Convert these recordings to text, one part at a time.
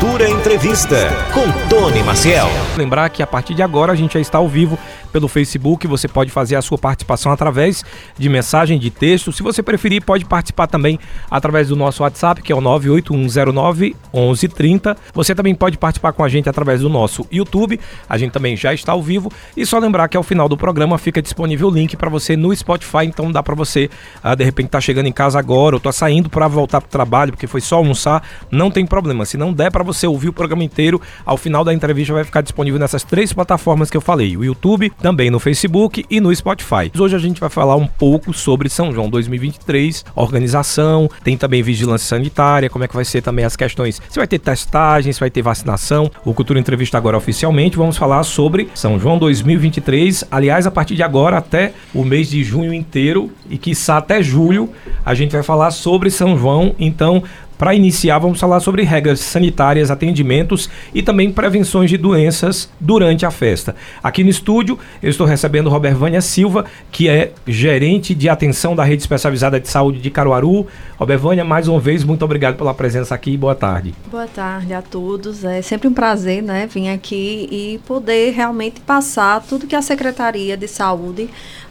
Cultura Entrevista com Tony Maciel. Lembrar que a partir de agora a gente já está ao vivo pelo Facebook. Você pode fazer a sua participação através de mensagem de texto. Se você preferir, pode participar também através do nosso WhatsApp, que é o 98109 1130. Você também pode participar com a gente através do nosso YouTube. A gente também já está ao vivo. E só lembrar que ao final do programa fica disponível o link para você no Spotify. Então dá para você, uh, de repente, tá chegando em casa agora ou tá saindo para voltar para o trabalho porque foi só almoçar. Não tem problema. Se não der para você ouvir o programa inteiro, ao final da entrevista vai ficar disponível nessas três plataformas que eu falei: o YouTube, também no Facebook e no Spotify. Hoje a gente vai falar um pouco sobre São João 2023, organização, tem também vigilância sanitária, como é que vai ser também as questões, se vai ter testagem, se vai ter vacinação. O Cultura Entrevista agora oficialmente, vamos falar sobre São João 2023, aliás, a partir de agora até o mês de junho inteiro e quiçá até julho, a gente vai falar sobre São João, então para iniciar, vamos falar sobre regras sanitárias, atendimentos e também prevenções de doenças durante a festa. Aqui no estúdio, eu estou recebendo Robert Vânia Silva, que é gerente de atenção da Rede Especializada de Saúde de Caruaru. Robert Vânia, mais uma vez, muito obrigado pela presença aqui e boa tarde. Boa tarde a todos. É sempre um prazer né, vir aqui e poder realmente passar tudo que a Secretaria de Saúde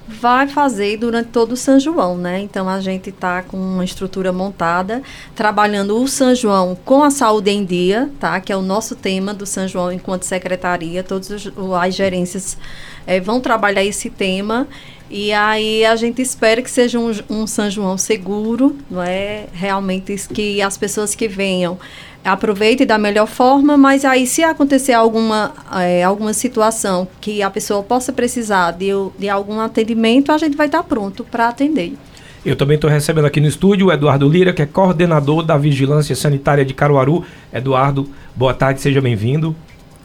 vai fazer durante todo o São João, né? Então a gente está com uma estrutura montada, trabalhando o São João com a saúde em dia, tá? Que é o nosso tema do São João enquanto secretaria. Todas as gerências é, vão trabalhar esse tema. E aí a gente espera que seja um, um São João seguro, não é? Realmente que as pessoas que venham aproveite da melhor forma, mas aí se acontecer alguma, é, alguma situação que a pessoa possa precisar de, de algum atendimento, a gente vai estar pronto para atender. Eu também estou recebendo aqui no estúdio o Eduardo Lira, que é coordenador da Vigilância Sanitária de Caruaru. Eduardo, boa tarde, seja bem-vindo.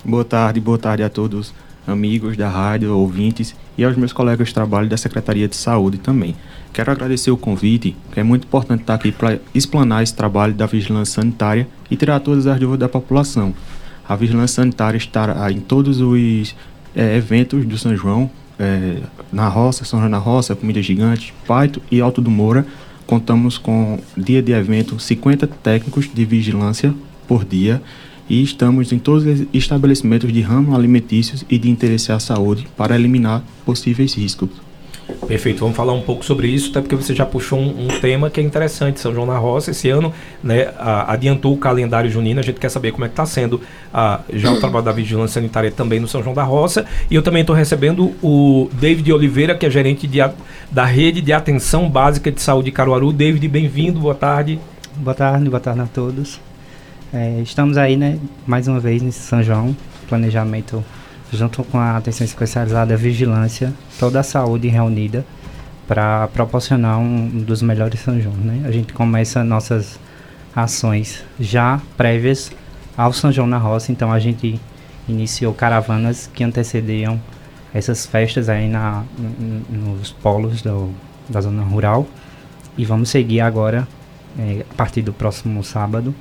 Boa tarde, boa tarde a todos, amigos da rádio, ouvintes e aos meus colegas de trabalho da Secretaria de Saúde também. Quero agradecer o convite, que é muito importante estar aqui para explanar esse trabalho da vigilância sanitária e tirar todas as dúvidas da população. A vigilância sanitária estará em todos os é, eventos do São João, é, na roça, São João na Roça, Comida Gigante, Paito e Alto do Moura. Contamos com dia de evento 50 técnicos de vigilância por dia e estamos em todos os estabelecimentos de ramo alimentícios e de interesse à saúde para eliminar possíveis riscos. Perfeito, vamos falar um pouco sobre isso, até porque você já puxou um, um tema que é interessante. São João na Roça, esse ano, né, a, adiantou o calendário junino. A gente quer saber como é que está sendo a, já o trabalho da vigilância sanitária também no São João da Roça. E eu também estou recebendo o David Oliveira, que é gerente de, da rede de atenção básica de saúde de Caruaru. David, bem-vindo, boa tarde. Boa tarde, boa tarde a todos. É, estamos aí, né, mais uma vez nesse São João, planejamento junto com a atenção especializada vigilância, toda a saúde reunida para proporcionar um dos melhores São João. Né? A gente começa nossas ações já prévias ao São João na Roça, então a gente iniciou caravanas que antecediam essas festas aí na, nos polos do, da zona rural e vamos seguir agora é, a partir do próximo sábado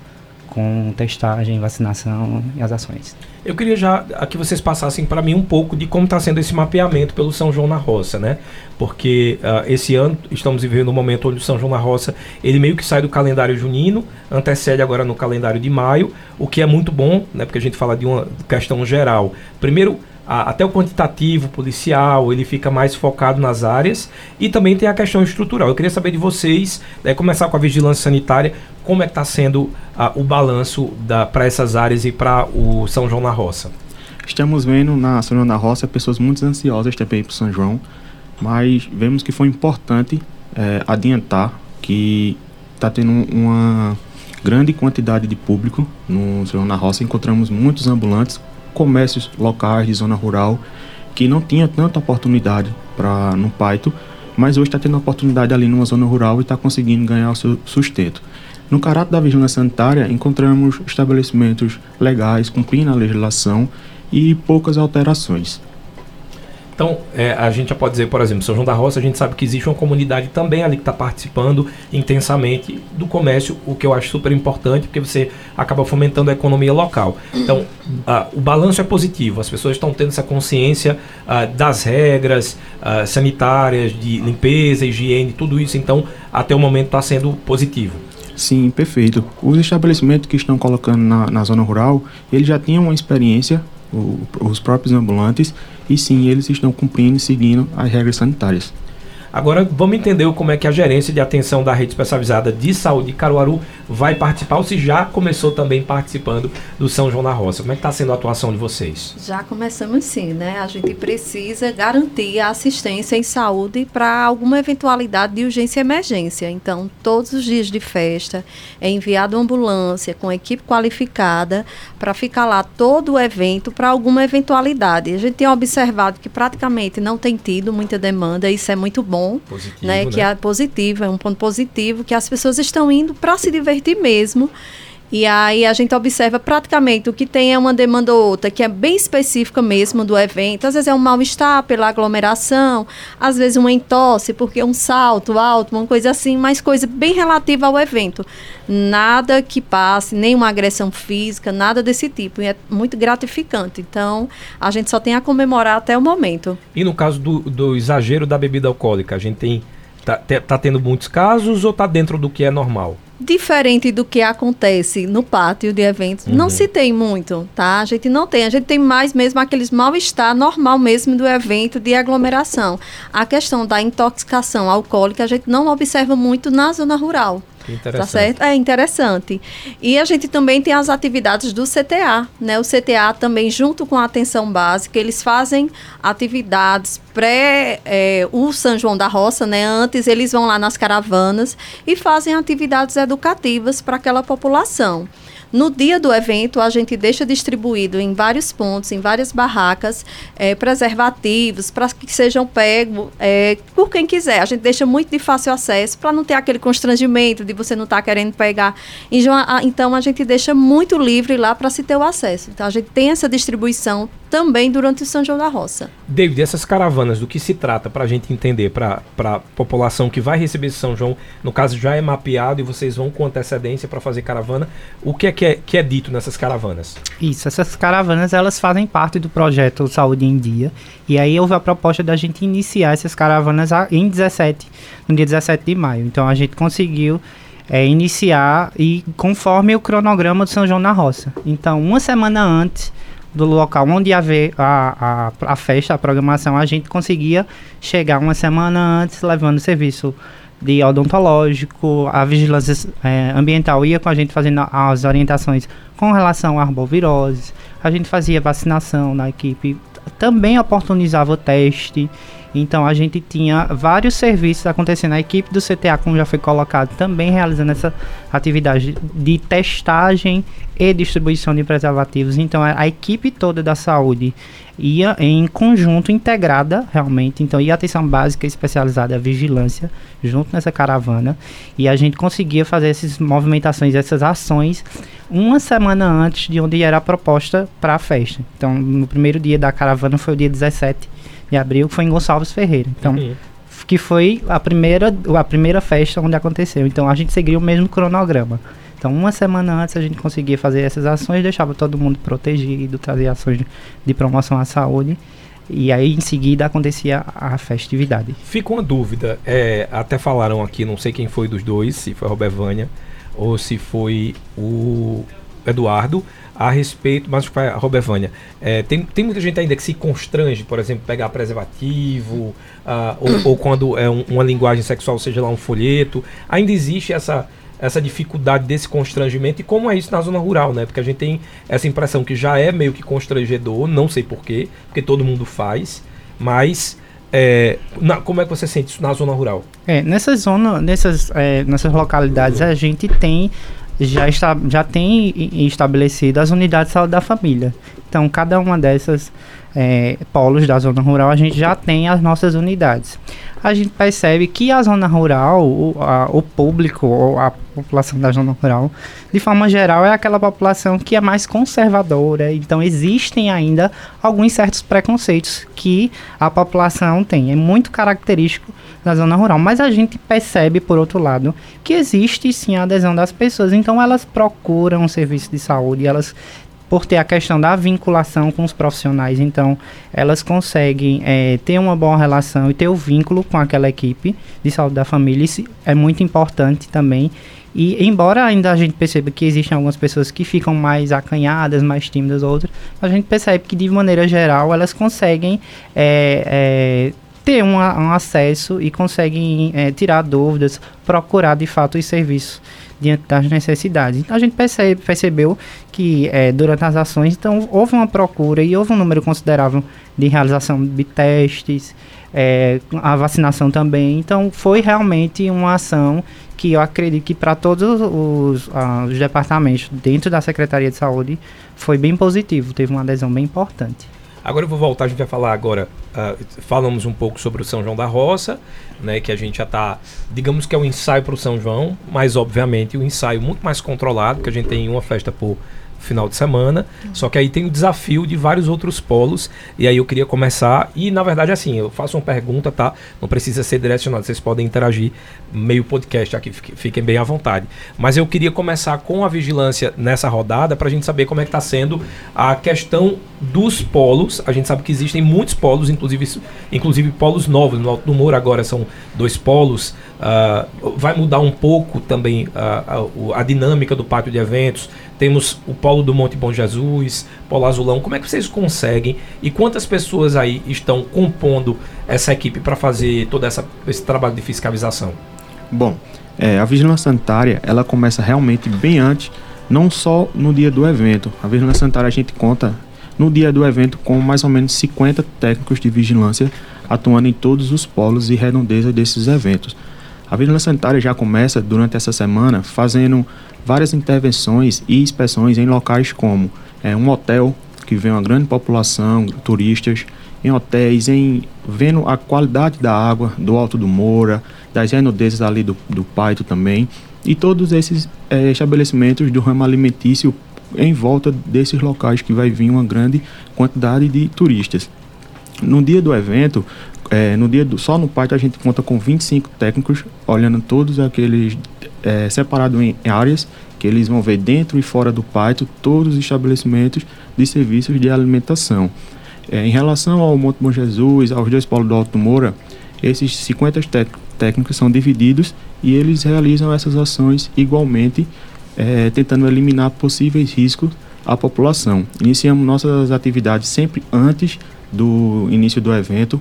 com testagem, vacinação e as ações. Eu queria já que vocês passassem para mim um pouco de como está sendo esse mapeamento pelo São João na Roça, né? Porque uh, esse ano estamos vivendo um momento onde o São João na Roça ele meio que sai do calendário junino, antecede agora no calendário de maio, o que é muito bom, né? Porque a gente fala de uma questão geral. Primeiro, a, até o quantitativo policial ele fica mais focado nas áreas e também tem a questão estrutural. Eu queria saber de vocês, né, começar com a vigilância sanitária, como é que está sendo o balanço para essas áreas e para o São João na Roça? Estamos vendo na São João na Roça pessoas muito ansiosas também para o São João, mas vemos que foi importante é, adiantar que está tendo uma grande quantidade de público no São João na Roça. Encontramos muitos ambulantes, comércios locais de zona rural que não tinha tanta oportunidade para no Paito, mas hoje está tendo oportunidade ali numa zona rural e está conseguindo ganhar o seu sustento. No caráter da vigilância sanitária, encontramos estabelecimentos legais, cumprindo a legislação e poucas alterações. Então, é, a gente já pode dizer, por exemplo, São João da Roça, a gente sabe que existe uma comunidade também ali que está participando intensamente do comércio, o que eu acho super importante, porque você acaba fomentando a economia local. Então, o balanço é positivo, as pessoas estão tendo essa consciência das regras sanitárias, de limpeza, higiene, tudo isso, então, até o momento está sendo positivo. Sim, perfeito. Os estabelecimentos que estão colocando na, na zona rural, eles já tinham uma experiência, os próprios ambulantes, e sim, eles estão cumprindo e seguindo as regras sanitárias. Agora vamos entender como é que a gerência de atenção da rede especializada de saúde de Caruaru vai participar, ou se já começou também participando do São João da Roça. Como é que está sendo a atuação de vocês? Já começamos sim, né? A gente precisa garantir a assistência em saúde para alguma eventualidade de urgência e emergência. Então, todos os dias de festa é enviado ambulância com equipe qualificada para ficar lá todo o evento para alguma eventualidade. A gente tem observado que praticamente não tem tido muita demanda, isso é muito bom bom, positivo, né, né? Que é positivo, é um ponto positivo que as pessoas estão indo para se divertir mesmo. E aí a gente observa praticamente o que tem é uma demanda ou outra, que é bem específica mesmo do evento. Às vezes é um mal-estar pela aglomeração, às vezes uma entosse, porque é um salto alto, uma coisa assim, mas coisa bem relativa ao evento. Nada que passe, nenhuma agressão física, nada desse tipo. E é muito gratificante. Então, a gente só tem a comemorar até o momento. E no caso do, do exagero da bebida alcoólica, a gente tem. Tá, tá tendo muitos casos ou tá dentro do que é normal? Diferente do que acontece no pátio de eventos, uhum. não se tem muito, tá? A gente não tem, a gente tem mais mesmo aqueles mal-estar normal mesmo do evento de aglomeração. A questão da intoxicação alcoólica a gente não observa muito na zona rural. Tá certo? É interessante. E a gente também tem as atividades do CTA, né? O CTA também, junto com a atenção básica, eles fazem atividades pré é, o São João da Roça, né? Antes eles vão lá nas caravanas e fazem atividades educativas para aquela população. No dia do evento, a gente deixa distribuído em vários pontos, em várias barracas, é, preservativos para que sejam pegos é, por quem quiser. A gente deixa muito de fácil acesso para não ter aquele constrangimento de você não estar tá querendo pegar. Então, a gente deixa muito livre lá para se ter o acesso. Então, a gente tem essa distribuição também durante o São João da Roça. David, essas caravanas, do que se trata para a gente entender, para a população que vai receber esse São João, no caso já é mapeado e vocês vão com antecedência para fazer caravana, o que é que, é que é dito nessas caravanas? Isso, essas caravanas elas fazem parte do projeto Saúde em Dia e aí houve a proposta da gente iniciar essas caravanas em 17, no dia 17 de maio. Então a gente conseguiu é, iniciar e conforme o cronograma do São João na Roça. Então, uma semana antes do local onde haver a, a, a festa, a programação, a gente conseguia chegar uma semana antes levando serviço de odontológico, a vigilância é, ambiental ia com a gente fazendo as orientações com relação à arbovirose, a gente fazia vacinação na equipe, também oportunizava o teste, então a gente tinha vários serviços acontecendo. A equipe do CTA, como já foi colocado, também realizando essa atividade de testagem e distribuição de preservativos. Então a, a equipe toda da saúde ia em conjunto, integrada realmente. Então ia atenção básica especializada, a vigilância, junto nessa caravana. E a gente conseguia fazer essas movimentações, essas ações, uma semana antes de onde era a proposta para a festa. Então no primeiro dia da caravana foi o dia 17 de abril, que foi em Gonçalves Ferreira. Então, uhum. que foi a primeira, a primeira festa onde aconteceu. Então, a gente seguiu o mesmo cronograma. Então, uma semana antes a gente conseguia fazer essas ações, deixava todo mundo protegido, trazia ações de, de promoção à saúde. E aí, em seguida, acontecia a festividade. Fica uma dúvida. É, até falaram aqui, não sei quem foi dos dois, se foi a Robervânia ou se foi o Eduardo, a respeito, mas a Robervânia, é, tem, tem muita gente ainda que se constrange, por exemplo, pegar preservativo, uh, ou, ou, quando é um, uma linguagem sexual, seja lá um folheto. Ainda existe essa, essa dificuldade desse constrangimento e como é isso na zona rural, né? Porque a gente tem essa impressão que já é meio que constrangedor, não sei porquê, porque todo mundo faz, mas é, na, como é que você sente isso na zona rural? É, nessa zona, nessas, é, nessas localidades a gente tem já, está, já tem estabelecido as unidades de saúde da família. Então, cada uma dessas é, polos da zona rural, a gente já tem as nossas unidades. A gente percebe que a zona rural, o, a, o público, ou a população da zona rural, de forma geral, é aquela população que é mais conservadora. Então, existem ainda alguns certos preconceitos que a população tem. É muito característico da zona rural. Mas a gente percebe, por outro lado, que existe sim a adesão das pessoas. Então, elas procuram um serviço de saúde, elas por ter a questão da vinculação com os profissionais. Então, elas conseguem é, ter uma boa relação e ter o vínculo com aquela equipe de saúde da família. Isso é muito importante também. E embora ainda a gente perceba que existem algumas pessoas que ficam mais acanhadas, mais tímidas, outras, a gente percebe que de maneira geral elas conseguem é, é, ter um, um, acesso e conseguem é, tirar dúvidas, procurar de fato os serviços diante das necessidades. Então a gente percebe, percebeu que é, durante as ações então houve uma procura e houve um número considerável de realização de testes, é, a vacinação também. Então foi realmente uma ação que eu acredito que para todos os, uh, os departamentos dentro da Secretaria de Saúde foi bem positivo, teve uma adesão bem importante. Agora eu vou voltar, a gente vai falar agora, uh, falamos um pouco sobre o São João da Roça, né, que a gente já está, digamos que é um ensaio para o São João, mas obviamente um ensaio muito mais controlado, que a gente tem uma festa por final de semana. Só que aí tem o desafio de vários outros polos. E aí eu queria começar. E na verdade, assim, eu faço uma pergunta, tá? Não precisa ser direcionado. Vocês podem interagir meio podcast aqui, fiquem bem à vontade. Mas eu queria começar com a vigilância nessa rodada para a gente saber como é que está sendo a questão dos polos. A gente sabe que existem muitos polos, inclusive, inclusive polos novos. No Alto do Moro agora são dois polos. Uh, vai mudar um pouco também uh, a, a dinâmica do pátio de eventos. Temos o polo do Monte Bom Jesus, Polo Azulão. Como é que vocês conseguem e quantas pessoas aí estão compondo essa equipe para fazer todo essa, esse trabalho de fiscalização? Bom, é, a vigilância sanitária ela começa realmente bem antes, não só no dia do evento. A vigilância sanitária a gente conta no dia do evento com mais ou menos 50 técnicos de vigilância atuando em todos os polos e redondezas desses eventos. A vigilância sanitária já começa durante essa semana fazendo várias intervenções e inspeções em locais como é, um hotel que vem uma grande população, turistas, em hotéis, em vendo a qualidade da água do Alto do Moura, das renudezas ali do, do Paito também, e todos esses é, estabelecimentos do ramo alimentício em volta desses locais que vai vir uma grande quantidade de turistas. No dia do evento, é, no dia do, só no Paito a gente conta com 25 técnicos olhando todos aqueles é, separados em áreas que eles vão ver dentro e fora do pátio todos os estabelecimentos de serviços de alimentação. É, em relação ao Monte Bom Jesus, aos dois polos do Alto Moura, esses 50 técnicos são divididos e eles realizam essas ações igualmente, é, tentando eliminar possíveis riscos à população. Iniciamos nossas atividades sempre antes do início do evento,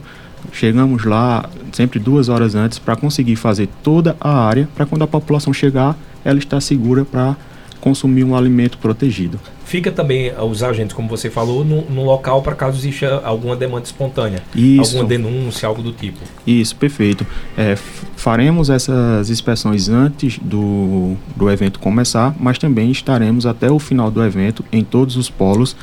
Chegamos lá sempre duas horas antes para conseguir fazer toda a área, para quando a população chegar, ela está segura para consumir um alimento protegido. Fica também uh, os agentes, como você falou, no, no local para caso exista alguma demanda espontânea, Isso. alguma denúncia, algo do tipo. Isso, perfeito. É, faremos essas inspeções antes do, do evento começar, mas também estaremos até o final do evento em todos os polos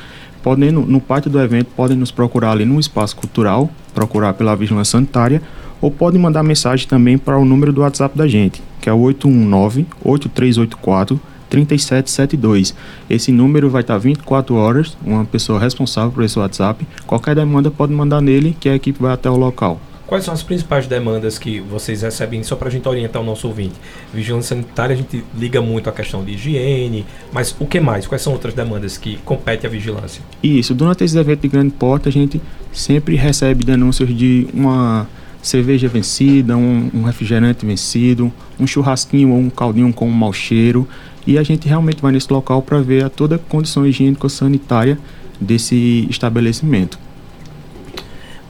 podem, no pátio do evento, podem nos procurar ali no espaço cultural, procurar pela vigilância sanitária, ou podem mandar mensagem também para o número do WhatsApp da gente, que é o 819-8384. 3772. Esse número vai estar 24 horas, uma pessoa responsável por esse WhatsApp. Qualquer demanda pode mandar nele, que a equipe vai até o local. Quais são as principais demandas que vocês recebem, só para a gente orientar o nosso ouvinte? Vigilância sanitária, a gente liga muito a questão de higiene, mas o que mais? Quais são outras demandas que competem à vigilância? Isso, durante esses eventos de grande porte, a gente sempre recebe denúncias de uma cerveja vencida, um, um refrigerante vencido, um churrasquinho ou um caldinho com um mau cheiro, e a gente realmente vai nesse local para ver a toda a condição higiênico-sanitária desse estabelecimento.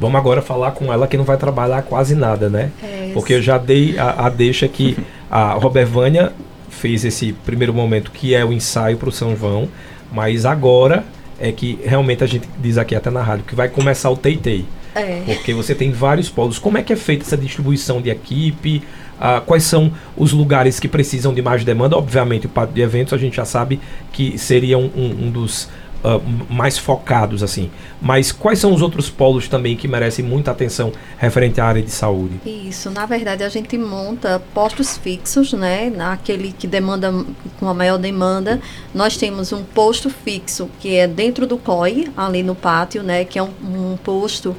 Vamos agora falar com ela que não vai trabalhar quase nada, né? É, Porque eu já dei a, a deixa que a Robervânia fez esse primeiro momento que é o ensaio para o São João, mas agora é que realmente a gente diz aqui até na rádio que vai começar o Teitei. É. Porque você tem vários polos. Como é que é feita essa distribuição de equipe? Ah, quais são os lugares que precisam de mais demanda? Obviamente, o pátio de eventos a gente já sabe que seria um, um dos uh, mais focados assim. Mas quais são os outros polos também que merecem muita atenção referente à área de saúde? Isso, na verdade a gente monta postos fixos, né? Naquele que demanda com a maior demanda, nós temos um posto fixo que é dentro do COI, ali no pátio, né? Que é um, um posto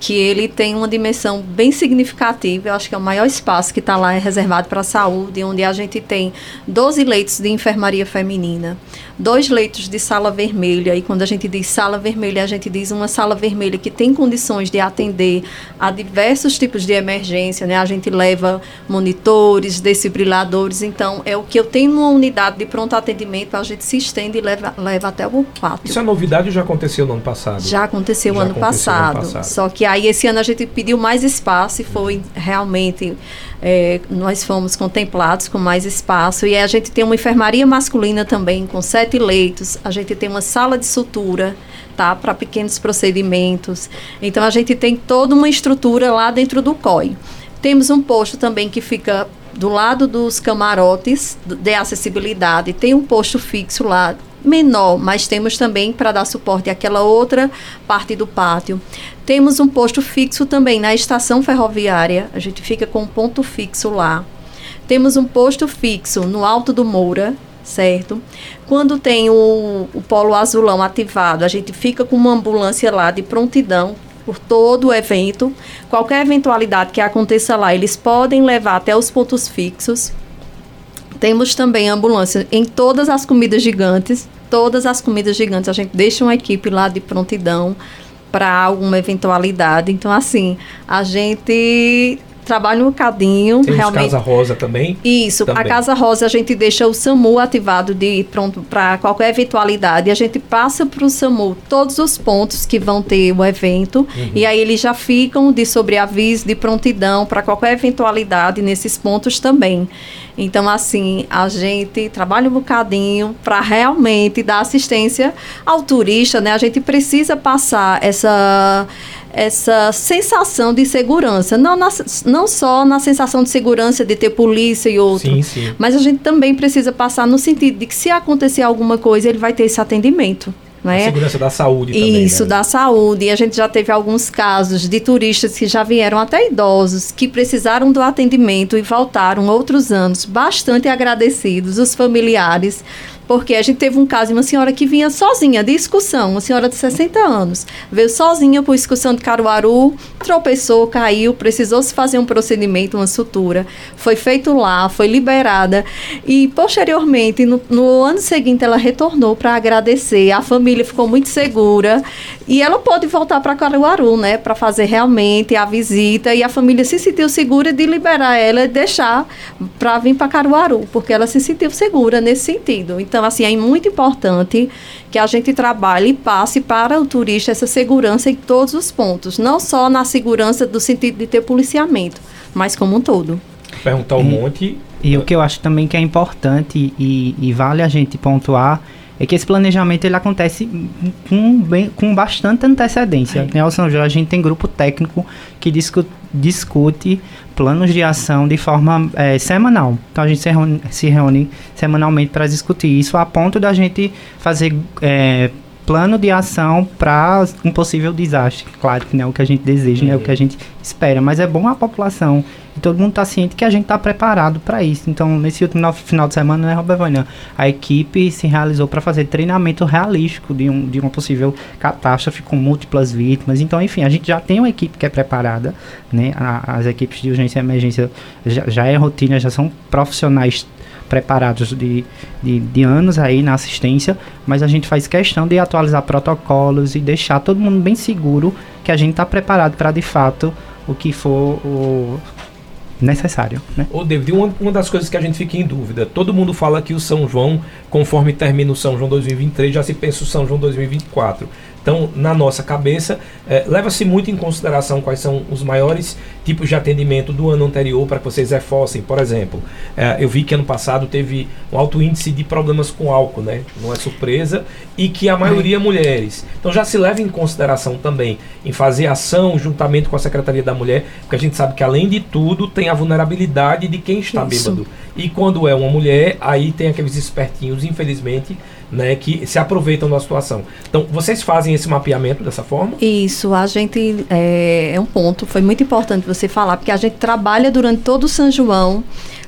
que ele tem uma dimensão bem significativa. Eu acho que é o maior espaço que está lá é reservado para a saúde, onde a gente tem 12 leitos de enfermaria feminina, dois leitos de sala vermelha. E quando a gente diz sala vermelha, a gente diz uma sala vermelha que tem condições de atender a diversos tipos de emergência. Né? A gente leva monitores, desfibriladores. Então, é o que eu tenho numa unidade de pronto atendimento, a gente se estende e leva, leva até o pátio. Isso é novidade ou já aconteceu no ano passado? Já aconteceu, Já ano, aconteceu passado. ano passado. Só que aí esse ano a gente pediu mais espaço e foi realmente é, nós fomos contemplados com mais espaço e a gente tem uma enfermaria masculina também com sete leitos. A gente tem uma sala de sutura tá para pequenos procedimentos. Então a gente tem toda uma estrutura lá dentro do COI. Temos um posto também que fica do lado dos camarotes de acessibilidade. Tem um posto fixo lá menor, mas temos também para dar suporte àquela outra parte do pátio. Temos um posto fixo também na estação ferroviária. A gente fica com um ponto fixo lá. Temos um posto fixo no Alto do Moura, certo? Quando tem o, o polo azulão ativado, a gente fica com uma ambulância lá de prontidão por todo o evento. Qualquer eventualidade que aconteça lá, eles podem levar até os pontos fixos. Temos também ambulância em todas as comidas gigantes. Todas as comidas gigantes, a gente deixa uma equipe lá de prontidão para alguma eventualidade. Então, assim, a gente trabalha um bocadinho, Tem realmente. Casa Rosa também. Isso, Também. a Casa Rosa a gente deixa o SAMU ativado de pronto para qualquer eventualidade. A gente passa para o SAMU todos os pontos que vão ter o evento e aí eles já ficam de sobreaviso, de prontidão para qualquer eventualidade nesses pontos também. Então, assim, a gente trabalha um bocadinho para realmente dar assistência ao turista, né? A gente precisa passar essa essa sensação de segurança, não, na- não só na sensação de segurança de ter polícia e outro, Sim, sim. mas a gente também precisa passar no sentido de que se acontecer alguma coisa, ele vai ter esse atendimento. Não A é? segurança da saúde também. Isso, né? da saúde. E a gente já teve alguns casos de turistas que já vieram até idosos, que precisaram do atendimento e voltaram outros anos bastante agradecidos, os familiares. Porque a gente teve um caso de uma senhora que vinha sozinha de excursão, uma senhora de 60 anos. Veio sozinha por excursão de Caruaru, tropeçou, caiu, precisou se fazer um procedimento, uma sutura. Foi feito lá, foi liberada. E posteriormente, no, no ano seguinte, ela retornou para agradecer. A família ficou muito segura e ela pôde voltar para Caruaru, né, para fazer realmente a visita. E a família se sentiu segura de liberar ela e deixar para vir para Caruaru, porque ela se sentiu segura nesse sentido. Então, assim, é muito importante que a gente trabalhe e passe para o turista essa segurança em todos os pontos, não só na segurança do sentido de ter policiamento, mas como um todo. Perguntar um E- monte. E o que eu acho também que é importante e, e vale a gente pontuar é que esse planejamento ele acontece com, bem, com bastante antecedência. O São João a gente tem grupo técnico que discu discute planos de ação de forma eh, semanal. Então a gente se reúne, se reúne semanalmente para discutir isso a ponto da gente fazer eh, plano de ação para um possível desastre. Claro que não é o que a gente deseja, não é o que a gente espera, mas é bom a população e todo mundo está ciente que a gente está preparado para isso. Então, nesse último final de semana, né, Roberto Vânia, a equipe se realizou para fazer treinamento realístico de, um, de uma possível catástrofe com múltiplas vítimas. Então, enfim, a gente já tem uma equipe que é preparada, né? A- as equipes de urgência e emergência já, já é rotina, já são profissionais preparados de, de, de anos aí na assistência, mas a gente faz questão de atualizar protocolos e deixar todo mundo bem seguro que a gente está preparado para de fato o que for o necessário, né? Ô, David, uma, uma das coisas que a gente fica em dúvida, todo mundo fala que o São João, conforme termina o São João 2023, já se pensa o São João 2024. Então, na nossa cabeça, eh, leva-se muito em consideração quais são os maiores tipos de atendimento do ano anterior para que vocês reforcem. Por exemplo, eh, eu vi que ano passado teve um alto índice de problemas com álcool, né? Não é surpresa. E que a maioria mulheres. Então, já se leva em consideração também em fazer ação juntamente com a Secretaria da Mulher, porque a gente sabe que, além de tudo, tem a vulnerabilidade de quem está Isso. bêbado. E quando é uma mulher, aí tem aqueles espertinhos, infelizmente, né, que se aproveitam da situação. Então, vocês fazem esse mapeamento dessa forma? Isso, a gente é, é um ponto, foi muito importante você falar, porque a gente trabalha durante todo o São João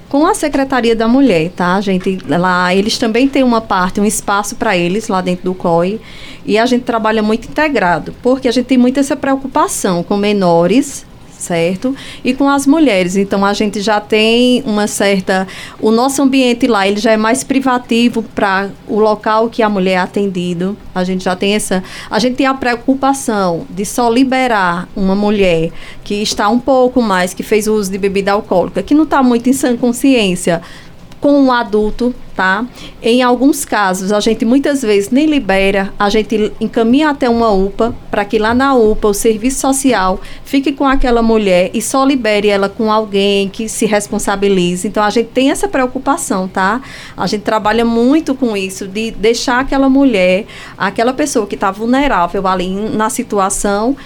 com a Secretaria da Mulher, tá? A gente lá, eles também têm uma parte, um espaço para eles lá dentro do COI, e a gente trabalha muito integrado, porque a gente tem muita essa preocupação com menores certo? E com as mulheres. Então a gente já tem uma certa. O nosso ambiente lá ele já é mais privativo para o local que a mulher é atendido. A gente já tem essa. A gente tem a preocupação de só liberar uma mulher que está um pouco mais, que fez uso de bebida alcoólica, que não está muito em sã consciência com um adulto, tá? Em alguns casos, a gente muitas vezes nem libera, a gente encaminha até uma UPA para que lá na UPA o serviço social fique com aquela mulher e só libere ela com alguém que se responsabilize. Então a gente tem essa preocupação, tá? A gente trabalha muito com isso de deixar aquela mulher, aquela pessoa que está vulnerável ali na situação,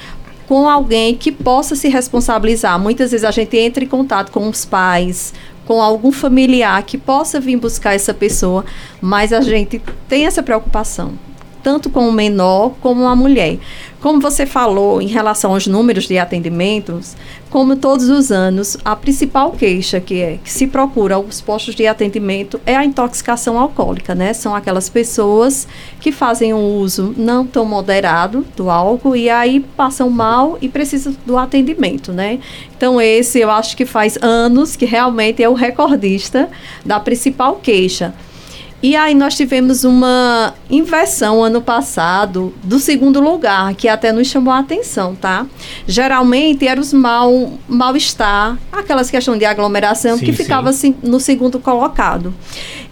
com alguém que possa se responsabilizar. Muitas vezes a gente entra em contato com os pais, com algum familiar que possa vir buscar essa pessoa, mas a gente tem essa preocupação, tanto com o menor como a mulher. Como você falou em relação aos números de atendimentos, como todos os anos, a principal queixa que, é, que se procura aos postos de atendimento é a intoxicação alcoólica, né? São aquelas pessoas que fazem um uso não tão moderado do álcool e aí passam mal e precisam do atendimento, né? Então esse eu acho que faz anos que realmente é o recordista da principal queixa. E aí nós tivemos uma inversão ano passado do segundo lugar, que até nos chamou a atenção, tá? Geralmente eram os mal mal-estar, aquelas questões de aglomeração sim, que ficava assim, no segundo colocado.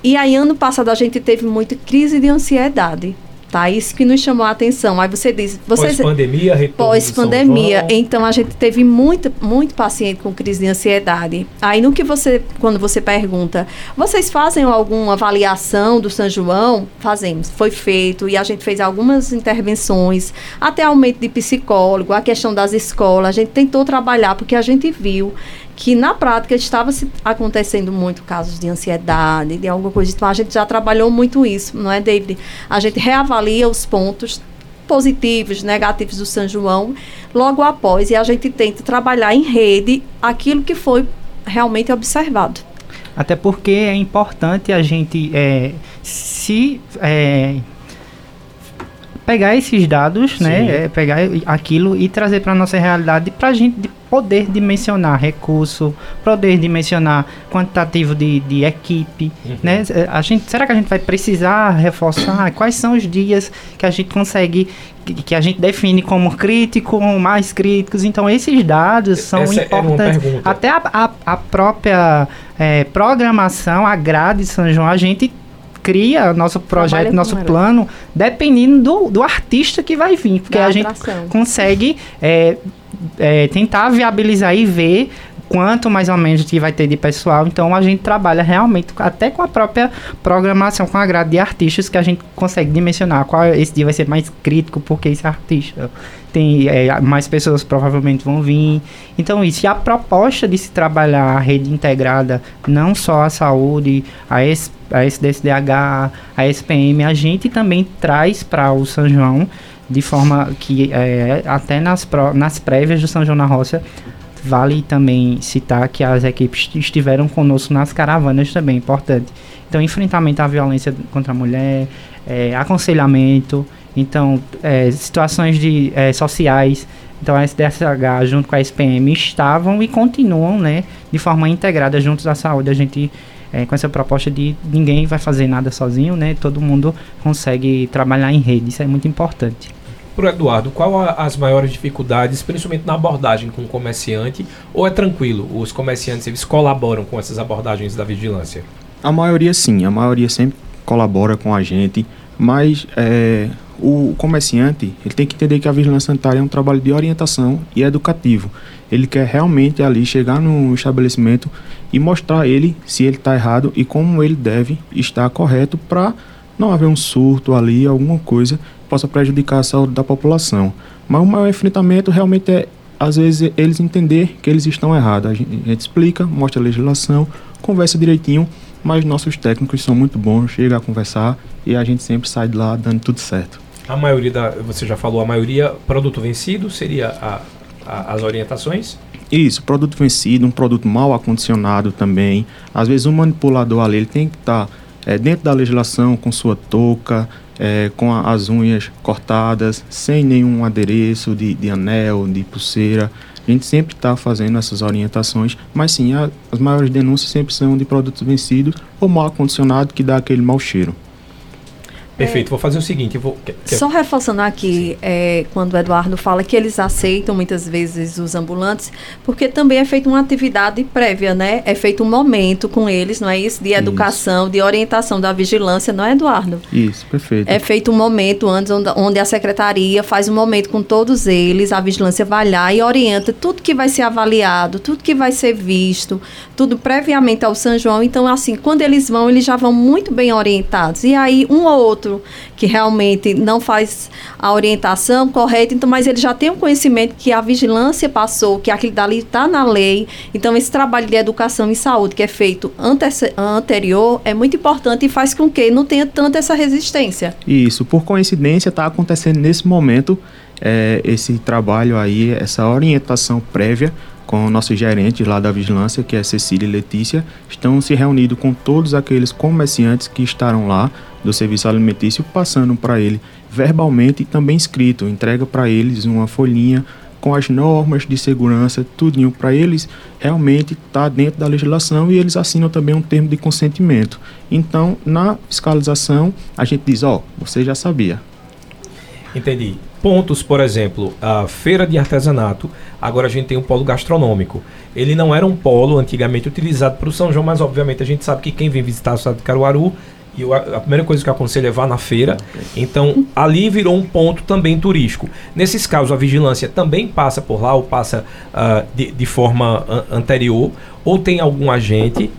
E aí ano passado a gente teve muita crise de ansiedade. Tá, isso que nos chamou a atenção. Aí você diz, pós-pandemia, retorno pós-pandemia. Então a gente teve muito, muito paciente com crise de ansiedade. Aí no que você, quando você pergunta, vocês fazem alguma avaliação do São João? Fazemos, foi feito e a gente fez algumas intervenções, até aumento de psicólogo, a questão das escolas. A gente tentou trabalhar porque a gente viu que na prática estava se acontecendo muito casos de ansiedade, de alguma coisa. Então a gente já trabalhou muito isso, não é, David? A gente reavalia os pontos positivos, negativos do São João logo após e a gente tenta trabalhar em rede aquilo que foi realmente observado. Até porque é importante a gente é, se é, pegar esses dados, né, Sim. né, é, pegar aquilo e trazer para nossa realidade para a gente poder dimensionar recurso, poder dimensionar quantitativo de, de equipe, uhum. né? É, a gente, será que a gente vai precisar reforçar quais são os dias que a gente consegue que a gente define como crítico mais críticos. Então, esses dados são Essa importantes. Até a, a, a própria é, programação, a grade de São João, a gente cria nosso projeto, nosso plano, dependendo do, do artista que vai vir. Porque da a gente consegue é, é, tentar viabilizar e ver quanto mais ou menos que vai ter de pessoal. Então a gente trabalha realmente até com a própria programação, com a grade de artistas que a gente consegue dimensionar qual esse dia vai ser mais crítico porque esse artista tem é, mais pessoas provavelmente vão vir. Então isso e a proposta de se trabalhar a rede integrada, não só a saúde, a, S, a SDSDH, a SPM, a gente também traz para o São João de forma que é, até nas, nas prévias do São João na Roça Vale também citar que as equipes estiveram conosco nas caravanas também, importante. Então, enfrentamento à violência contra a mulher, é, aconselhamento, então, é, situações de, é, sociais. Então, a SDSH junto com a SPM estavam e continuam, né, de forma integrada juntos à saúde. A gente, é, com essa proposta de ninguém vai fazer nada sozinho, né, todo mundo consegue trabalhar em rede. Isso é muito importante. Pro Eduardo, qual a, as maiores dificuldades, principalmente na abordagem com o comerciante, ou é tranquilo? Os comerciantes eles colaboram com essas abordagens da vigilância? A maioria sim, a maioria sempre colabora com a gente, mas é, o comerciante ele tem que entender que a vigilância sanitária é um trabalho de orientação e educativo. Ele quer realmente ali chegar no estabelecimento e mostrar ele se ele está errado e como ele deve estar correto para não haver um surto ali, alguma coisa possa prejudicar a saúde da população. Mas o maior enfrentamento realmente é, às vezes, eles entender que eles estão errados. A gente, a gente explica, mostra a legislação, conversa direitinho, mas nossos técnicos são muito bons, chega a conversar e a gente sempre sai de lá dando tudo certo. A maioria da, você já falou, a maioria produto vencido seria a, a, as orientações? Isso, produto vencido, um produto mal acondicionado também. Às vezes o manipulador ali ele tem que estar tá, é, dentro da legislação com sua touca, é, com a, as unhas cortadas, sem nenhum adereço de, de anel, de pulseira. A gente sempre está fazendo essas orientações, mas sim, a, as maiores denúncias sempre são de produtos vencidos ou mal acondicionados que dá aquele mau cheiro. Perfeito, vou fazer o seguinte, vou... Só reforçando aqui, é, quando o Eduardo fala que eles aceitam muitas vezes os ambulantes, porque também é feita uma atividade prévia, né? É feito um momento com eles, não é isso? De educação, isso. de orientação da vigilância, não é, Eduardo? Isso, perfeito. É feito um momento antes, onde, onde a secretaria faz um momento com todos eles, a vigilância vai lá e orienta tudo que vai ser avaliado, tudo que vai ser visto, tudo previamente ao São João. Então, assim, quando eles vão, eles já vão muito bem orientados. E aí, um ou outro outro que realmente não faz a orientação correta, então, mas ele já tem um conhecimento que a vigilância passou, que aquilo dali está na lei. Então, esse trabalho de educação e saúde que é feito ante anterior é muito importante e faz com que não tenha tanta essa resistência. Isso, por coincidência, está acontecendo nesse momento é, esse trabalho aí, essa orientação prévia com o nosso gerente lá da vigilância, que é Cecília e Letícia, estão se reunindo com todos aqueles comerciantes que estarão lá do serviço alimentício, passando para ele verbalmente e também escrito, entrega para eles uma folhinha com as normas de segurança, tudinho para eles realmente tá dentro da legislação e eles assinam também um termo de consentimento. Então, na fiscalização, a gente diz, ó, oh, você já sabia. Entendi pontos, por exemplo, a feira de artesanato, agora a gente tem um polo gastronômico. Ele não era um polo antigamente utilizado para o São João, mas obviamente a gente sabe que quem vem visitar o estado de Caruaru, e a primeira coisa que eu aconselho é vá na feira. Então, ali virou um ponto também turístico. Nesses casos, a vigilância também passa por lá, ou passa uh, de, de forma anterior, ou tem algum agente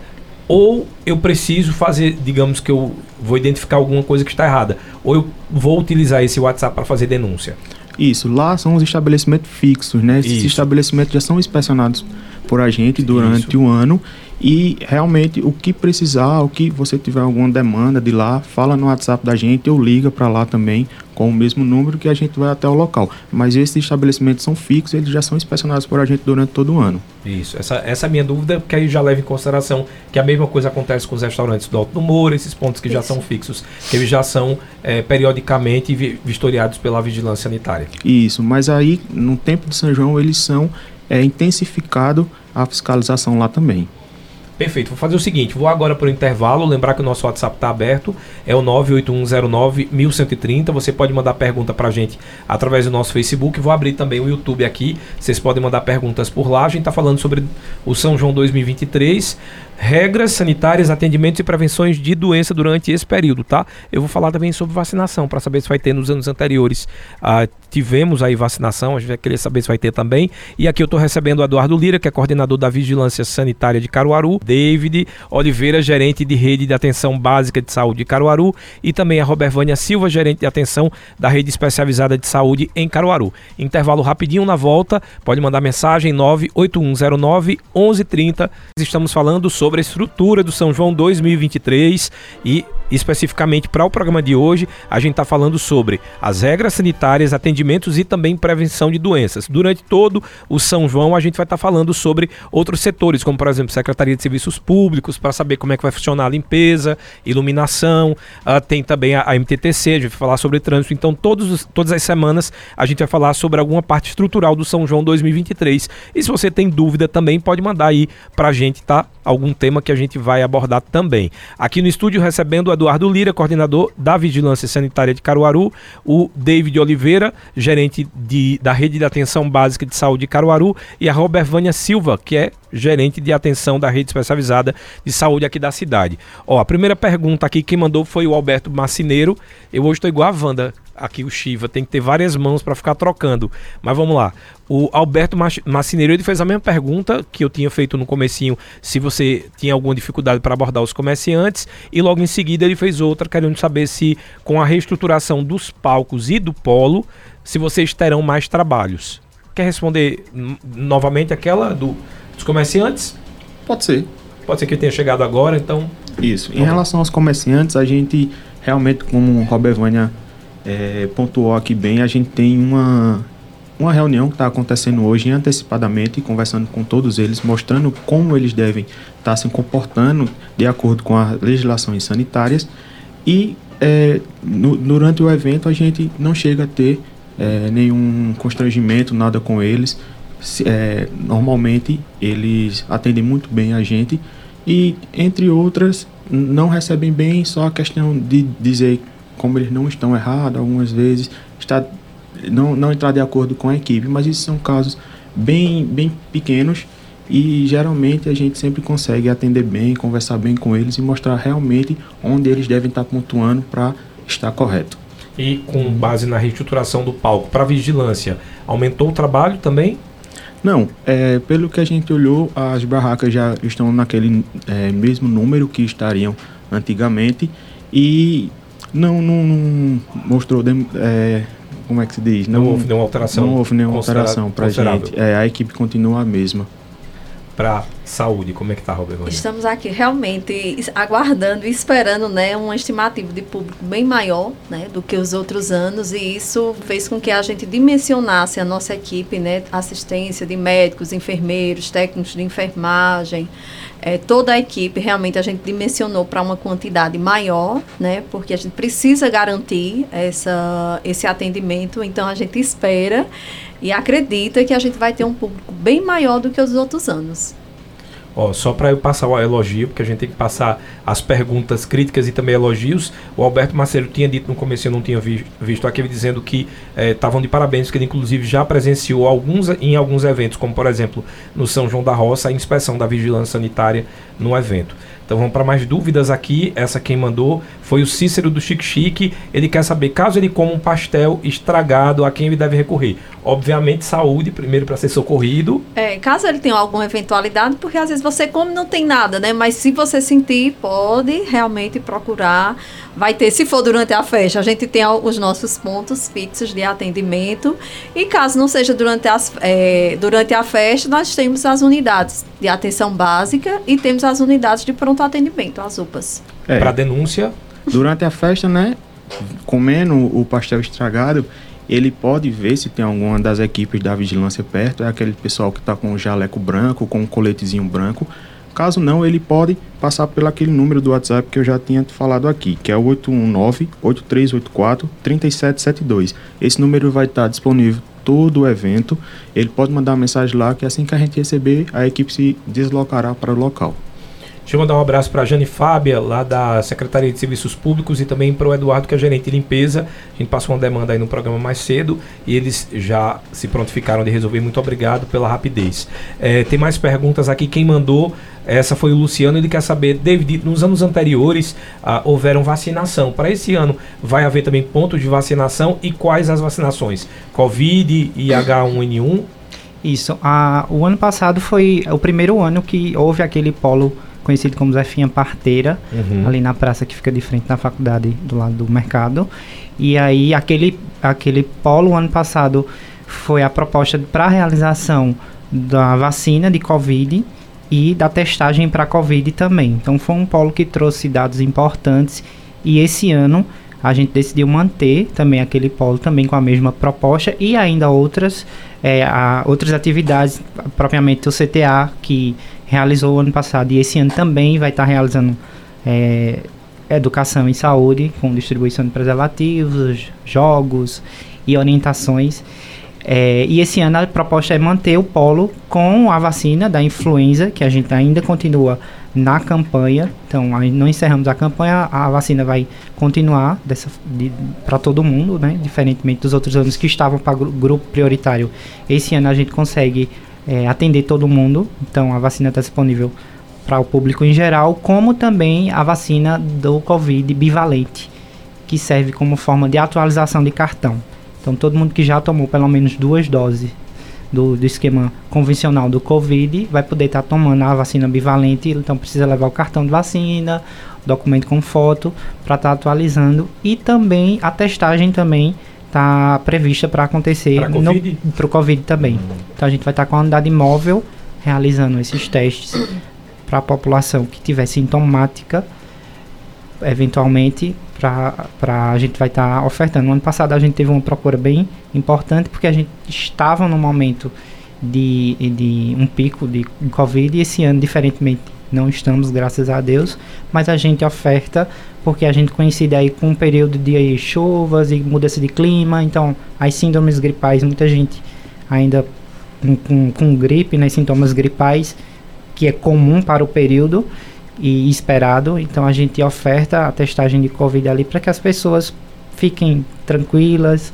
ou eu preciso fazer, digamos que eu vou identificar alguma coisa que está errada, ou eu vou utilizar esse WhatsApp para fazer denúncia. Isso, lá são os estabelecimentos fixos, né? Esses Isso. estabelecimentos já são inspecionados por a gente durante Isso. o ano e realmente o que precisar, o que você tiver alguma demanda de lá, fala no WhatsApp da gente ou liga para lá também com o mesmo número que a gente vai até o local. Mas esses estabelecimentos são fixos, eles já são inspecionados por a gente durante todo o ano. Isso, essa, essa é a minha dúvida, porque aí já leva em consideração que a mesma coisa acontece com os restaurantes do Alto do Moro, esses pontos que Isso. já são fixos, que eles já são é, periodicamente vistoriados pela vigilância sanitária. Isso, mas aí no tempo de São João eles são é, intensificado a fiscalização lá também. Perfeito. Vou fazer o seguinte, vou agora para o intervalo, lembrar que o nosso WhatsApp está aberto, é o 98109-1130. Você pode mandar pergunta para a gente através do nosso Facebook. Vou abrir também o YouTube aqui, vocês podem mandar perguntas por lá. A gente está falando sobre o São João 2023 regras sanitárias, atendimentos e prevenções de doença durante esse período, tá? Eu vou falar também sobre vacinação, para saber se vai ter nos anos anteriores. Ah, tivemos aí vacinação, a gente vai querer saber se vai ter também. E aqui eu estou recebendo o Eduardo Lira, que é coordenador da Vigilância Sanitária de Caruaru, David Oliveira, gerente de rede de atenção básica de saúde de Caruaru, e também a Robervânia Silva, gerente de atenção da rede especializada de saúde em Caruaru. Intervalo rapidinho na volta, pode mandar mensagem 98109 1130. Estamos falando sobre sobre a estrutura do São João 2023 e especificamente para o programa de hoje, a gente está falando sobre as regras sanitárias, atendimentos e também prevenção de doenças. Durante todo o São João, a gente vai estar tá falando sobre outros setores, como por exemplo, Secretaria de Serviços Públicos, para saber como é que vai funcionar a limpeza, iluminação, uh, tem também a, a, MTTC, a gente vai falar sobre trânsito. Então, todos, todas as semanas a gente vai falar sobre alguma parte estrutural do São João 2023. E se você tem dúvida também, pode mandar aí para a gente, tá? Algum tema que a gente vai abordar também. Aqui no estúdio recebendo o Eduardo Lira, coordenador da Vigilância Sanitária de Caruaru, o David Oliveira, gerente de, da Rede de Atenção Básica de Saúde de Caruaru, e a Robervânia Silva, que é gerente de atenção da rede especializada de saúde aqui da cidade. Ó, a primeira pergunta aqui quem mandou foi o Alberto Macineiro. Eu hoje estou igual a Wanda, aqui o Shiva, tem que ter várias mãos para ficar trocando. Mas vamos lá. O Alberto Macineiro ele fez a mesma pergunta que eu tinha feito no comecinho, se você tinha alguma dificuldade para abordar os comerciantes, e logo em seguida ele fez outra querendo saber se com a reestruturação dos palcos e do polo, se vocês terão mais trabalhos. Quer responder novamente aquela do dos comerciantes? Pode ser. Pode ser que tenha chegado agora, então. Isso. Em relação aos comerciantes, a gente realmente, como o Robert Vânia é, pontuou aqui bem, a gente tem uma uma reunião que está acontecendo hoje antecipadamente, conversando com todos eles, mostrando como eles devem estar tá se comportando de acordo com as legislações sanitárias. E é, no, durante o evento a gente não chega a ter é, nenhum constrangimento, nada com eles. É, normalmente eles atendem muito bem a gente e, entre outras, não recebem bem só a questão de dizer como eles não estão errados, algumas vezes, está, não, não entrar de acordo com a equipe, mas isso são casos bem, bem pequenos e geralmente a gente sempre consegue atender bem, conversar bem com eles e mostrar realmente onde eles devem estar pontuando para estar correto. E com base na reestruturação do palco para vigilância, aumentou o trabalho também? Não, é, pelo que a gente olhou, as barracas já estão naquele é, mesmo número que estariam antigamente e não, não, não mostrou, é, como é que se diz? Não, não houve nenhuma alteração. Não houve nenhuma alteração para a gente. É, a equipe continua a mesma para saúde. Como é que está, Roberto? Estamos aqui realmente aguardando e esperando né, uma estimativa de público bem maior né, do que os outros anos e isso fez com que a gente dimensionasse a nossa equipe, né, assistência de médicos, enfermeiros, técnicos de enfermagem, é, toda a equipe realmente a gente dimensionou para uma quantidade maior, né? Porque a gente precisa garantir essa, esse atendimento, então a gente espera e acredita que a gente vai ter um público bem maior do que os outros anos. Ó, só para eu passar o elogio, porque a gente tem que passar as perguntas críticas e também elogios. O Alberto Macedo tinha dito no começo, eu não tinha vi, visto aqui, dizendo que estavam eh, de parabéns, que ele inclusive já presenciou alguns, em alguns eventos, como por exemplo no São João da Roça, a inspeção da vigilância sanitária no evento. Então vamos para mais dúvidas aqui. Essa quem mandou foi o Cícero do Chique Chique. Ele quer saber, caso ele coma um pastel estragado, a quem ele deve recorrer? Obviamente, saúde, primeiro para ser socorrido. É, caso ele tenha alguma eventualidade, porque às vezes você come não tem nada, né? Mas se você sentir, pode realmente procurar. Vai ter, se for durante a festa, a gente tem os nossos pontos fixos de atendimento. E caso não seja durante, as, é, durante a festa, nós temos as unidades de atenção básica e temos as unidades de pronto atendimento, as UPAs. É, Para denúncia? Durante a festa, né? Comendo o pastel estragado, ele pode ver se tem alguma das equipes da vigilância perto, é aquele pessoal que está com o jaleco branco, com um coletezinho branco. Caso não, ele pode passar pelo aquele número do WhatsApp que eu já tinha falado aqui, que é o 819-8384-3772. Esse número vai estar disponível todo o evento. Ele pode mandar uma mensagem lá que assim que a gente receber, a equipe se deslocará para o local. Deixa eu mandar um abraço para a Jane Fábia, lá da Secretaria de Serviços Públicos, e também para o Eduardo, que é gerente de limpeza. A gente passou uma demanda aí no programa mais cedo e eles já se prontificaram de resolver. Muito obrigado pela rapidez. É, tem mais perguntas aqui. Quem mandou, essa foi o Luciano. Ele quer saber, David, nos anos anteriores ah, houveram vacinação. Para esse ano, vai haver também pontos de vacinação e quais as vacinações? Covid e H1N1? Isso. Ah, o ano passado foi o primeiro ano que houve aquele polo conhecido como Zefinha Parteira, uhum. ali na praça que fica de frente na faculdade do lado do mercado. E aí aquele, aquele polo ano passado foi a proposta para a realização da vacina de Covid e da testagem para Covid também. Então foi um polo que trouxe dados importantes e esse ano a gente decidiu manter também aquele polo também com a mesma proposta e ainda outras é, a, outras atividades, propriamente o CTA que realizou ano passado e esse ano também vai estar realizando é, educação em saúde com distribuição de preservativos, jogos e orientações. É, e esse ano a proposta é manter o polo com a vacina da influenza, que a gente ainda continua na campanha. Então, não encerramos a campanha, a vacina vai continuar para todo mundo, né? Diferentemente dos outros anos que estavam para grupo prioritário. Esse ano a gente consegue é, atender todo mundo. Então, a vacina está disponível para o público em geral, como também a vacina do Covid bivalente, que serve como forma de atualização de cartão. Então, todo mundo que já tomou pelo menos duas doses do, do esquema convencional do Covid vai poder estar tá tomando a vacina bivalente, então precisa levar o cartão de vacina, documento com foto para estar tá atualizando e também a testagem também está prevista para acontecer para o Covid também. Uhum. Então a gente vai estar tá com a unidade móvel realizando esses testes para a população que tiver sintomática, eventualmente para a gente vai estar tá ofertando. No ano passado a gente teve uma procura bem importante porque a gente estava no momento de, de um pico de Covid e esse ano, diferentemente, não estamos, graças a Deus, mas a gente oferta porque a gente coincide aí com um período de chuvas e mudança de clima, então as síndromes gripais, muita gente ainda com, com, com gripe, né, sintomas gripais, que é comum para o período, e esperado. Então a gente oferta a testagem de Covid ali para que as pessoas fiquem tranquilas,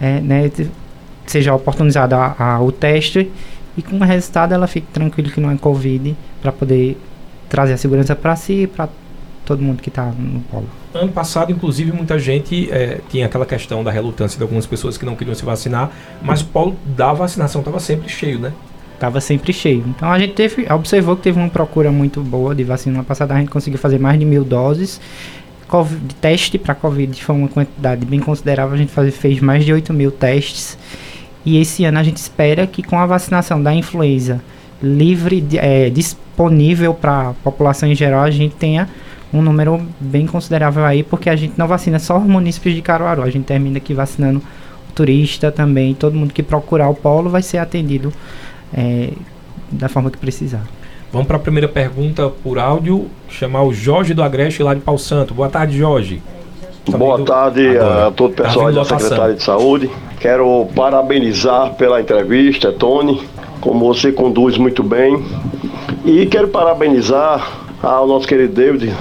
é, né, seja oportunizado a, a, o teste e com o resultado ela fique tranquila que não é Covid para poder trazer a segurança para si e para todo mundo que está no polo. Ano passado, inclusive, muita gente é, tinha aquela questão da relutância de algumas pessoas que não queriam se vacinar, mas o polo da vacinação estava sempre cheio, né? Estava sempre cheio. Então a gente teve, observou que teve uma procura muito boa de vacina. No passado a gente conseguiu fazer mais de mil doses. COVID, teste para Covid foi uma quantidade bem considerável. A gente faz, fez mais de 8 mil testes. E esse ano a gente espera que com a vacinação da influenza livre, é, disponível para a população em geral, a gente tenha um número bem considerável aí, porque a gente não vacina só os munícipes de Caruaru, a gente termina aqui vacinando o turista também, todo mundo que procurar o polo vai ser atendido é, da forma que precisar. Vamos para a primeira pergunta por áudio, chamar o Jorge do Agreste lá de Pau Santo. Boa tarde, Jorge. Tá Boa tarde agora. a todo o tá pessoal tá da Secretaria de Saúde. Quero parabenizar pela entrevista, Tony, como você conduz muito bem. E quero parabenizar ao nosso querido David,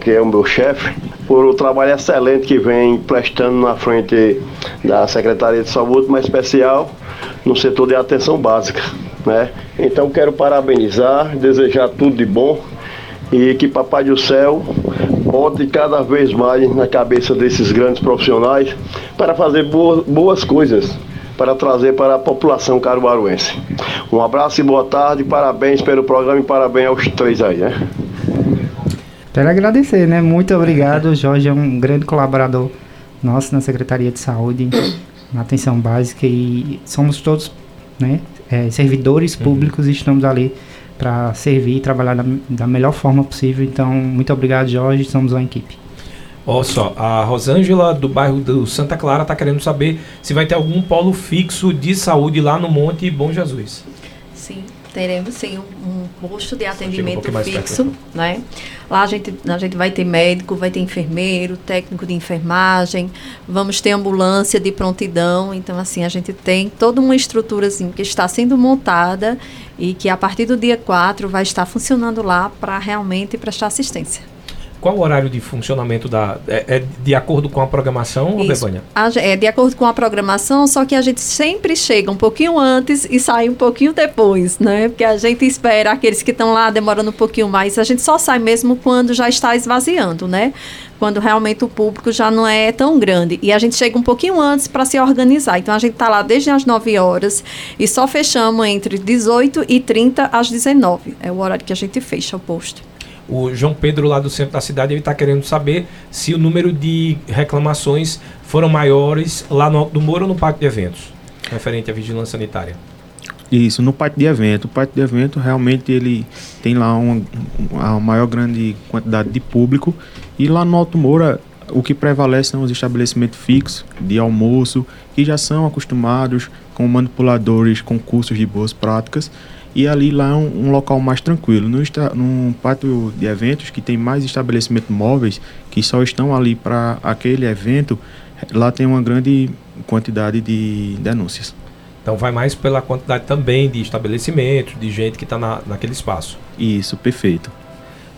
que é o meu chefe, por o trabalho excelente que vem prestando na frente da Secretaria de Saúde, mas especial no setor de atenção básica. Né? Então quero parabenizar, desejar tudo de bom e que Papai do Céu bote cada vez mais na cabeça desses grandes profissionais para fazer boas, boas coisas para trazer para a população caruaruense. Um abraço e boa tarde, parabéns pelo programa e parabéns aos três aí, né? Quero agradecer, né? Muito obrigado, Jorge é um grande colaborador nosso na Secretaria de Saúde na atenção básica e somos todos né, é, servidores uhum. públicos e estamos ali para servir e trabalhar da, da, melhor forma possível. Então, muito obrigado, Jorge. Somos uma equipe. Olha só, a Rosângela do bairro do Santa Clara está querendo saber se vai ter algum polo fixo de saúde lá no Monte Bom Jesus. Sim, teremos sim um, posto de atendimento um fixo, né? Lá a gente, a gente vai ter médico, vai ter enfermeiro, técnico de enfermagem, vamos ter ambulância de prontidão. Então, assim, a gente tem toda uma estrutura assim, que está sendo montada e que a partir do dia 4 vai estar funcionando lá para realmente prestar assistência. Qual o horário de funcionamento da. É, é de acordo com a programação. Bebânia? É de acordo com a programação, só que a gente sempre chega um pouquinho antes e sai um pouquinho depois, né? Porque a gente espera aqueles que estão lá demorando um pouquinho mais. A gente só sai mesmo quando já está esvaziando, né? Quando realmente o público já não é tão grande. E a gente chega um pouquinho antes para se organizar. Então a gente está lá desde as 9 horas e só fechamos entre 18 e 30 às 19. É o horário que a gente fecha o posto. O João Pedro, lá do centro da cidade, ele está querendo saber se o número de reclamações foram maiores lá no Alto do Moro ou no pátio de eventos, referente à vigilância sanitária. Isso, no pátio de evento. O pátio de evento realmente ele tem lá uma, uma maior grande quantidade de público. E lá no Alto Moura, o que prevalece são os estabelecimentos fixos de almoço, que já são acostumados com manipuladores com cursos de boas práticas e ali lá é um, um local mais tranquilo. No, num pátio de eventos que tem mais estabelecimentos móveis que só estão ali para aquele evento, lá tem uma grande quantidade de denúncias. Então vai mais pela quantidade também de estabelecimentos, de gente que está na, naquele espaço. Isso, perfeito.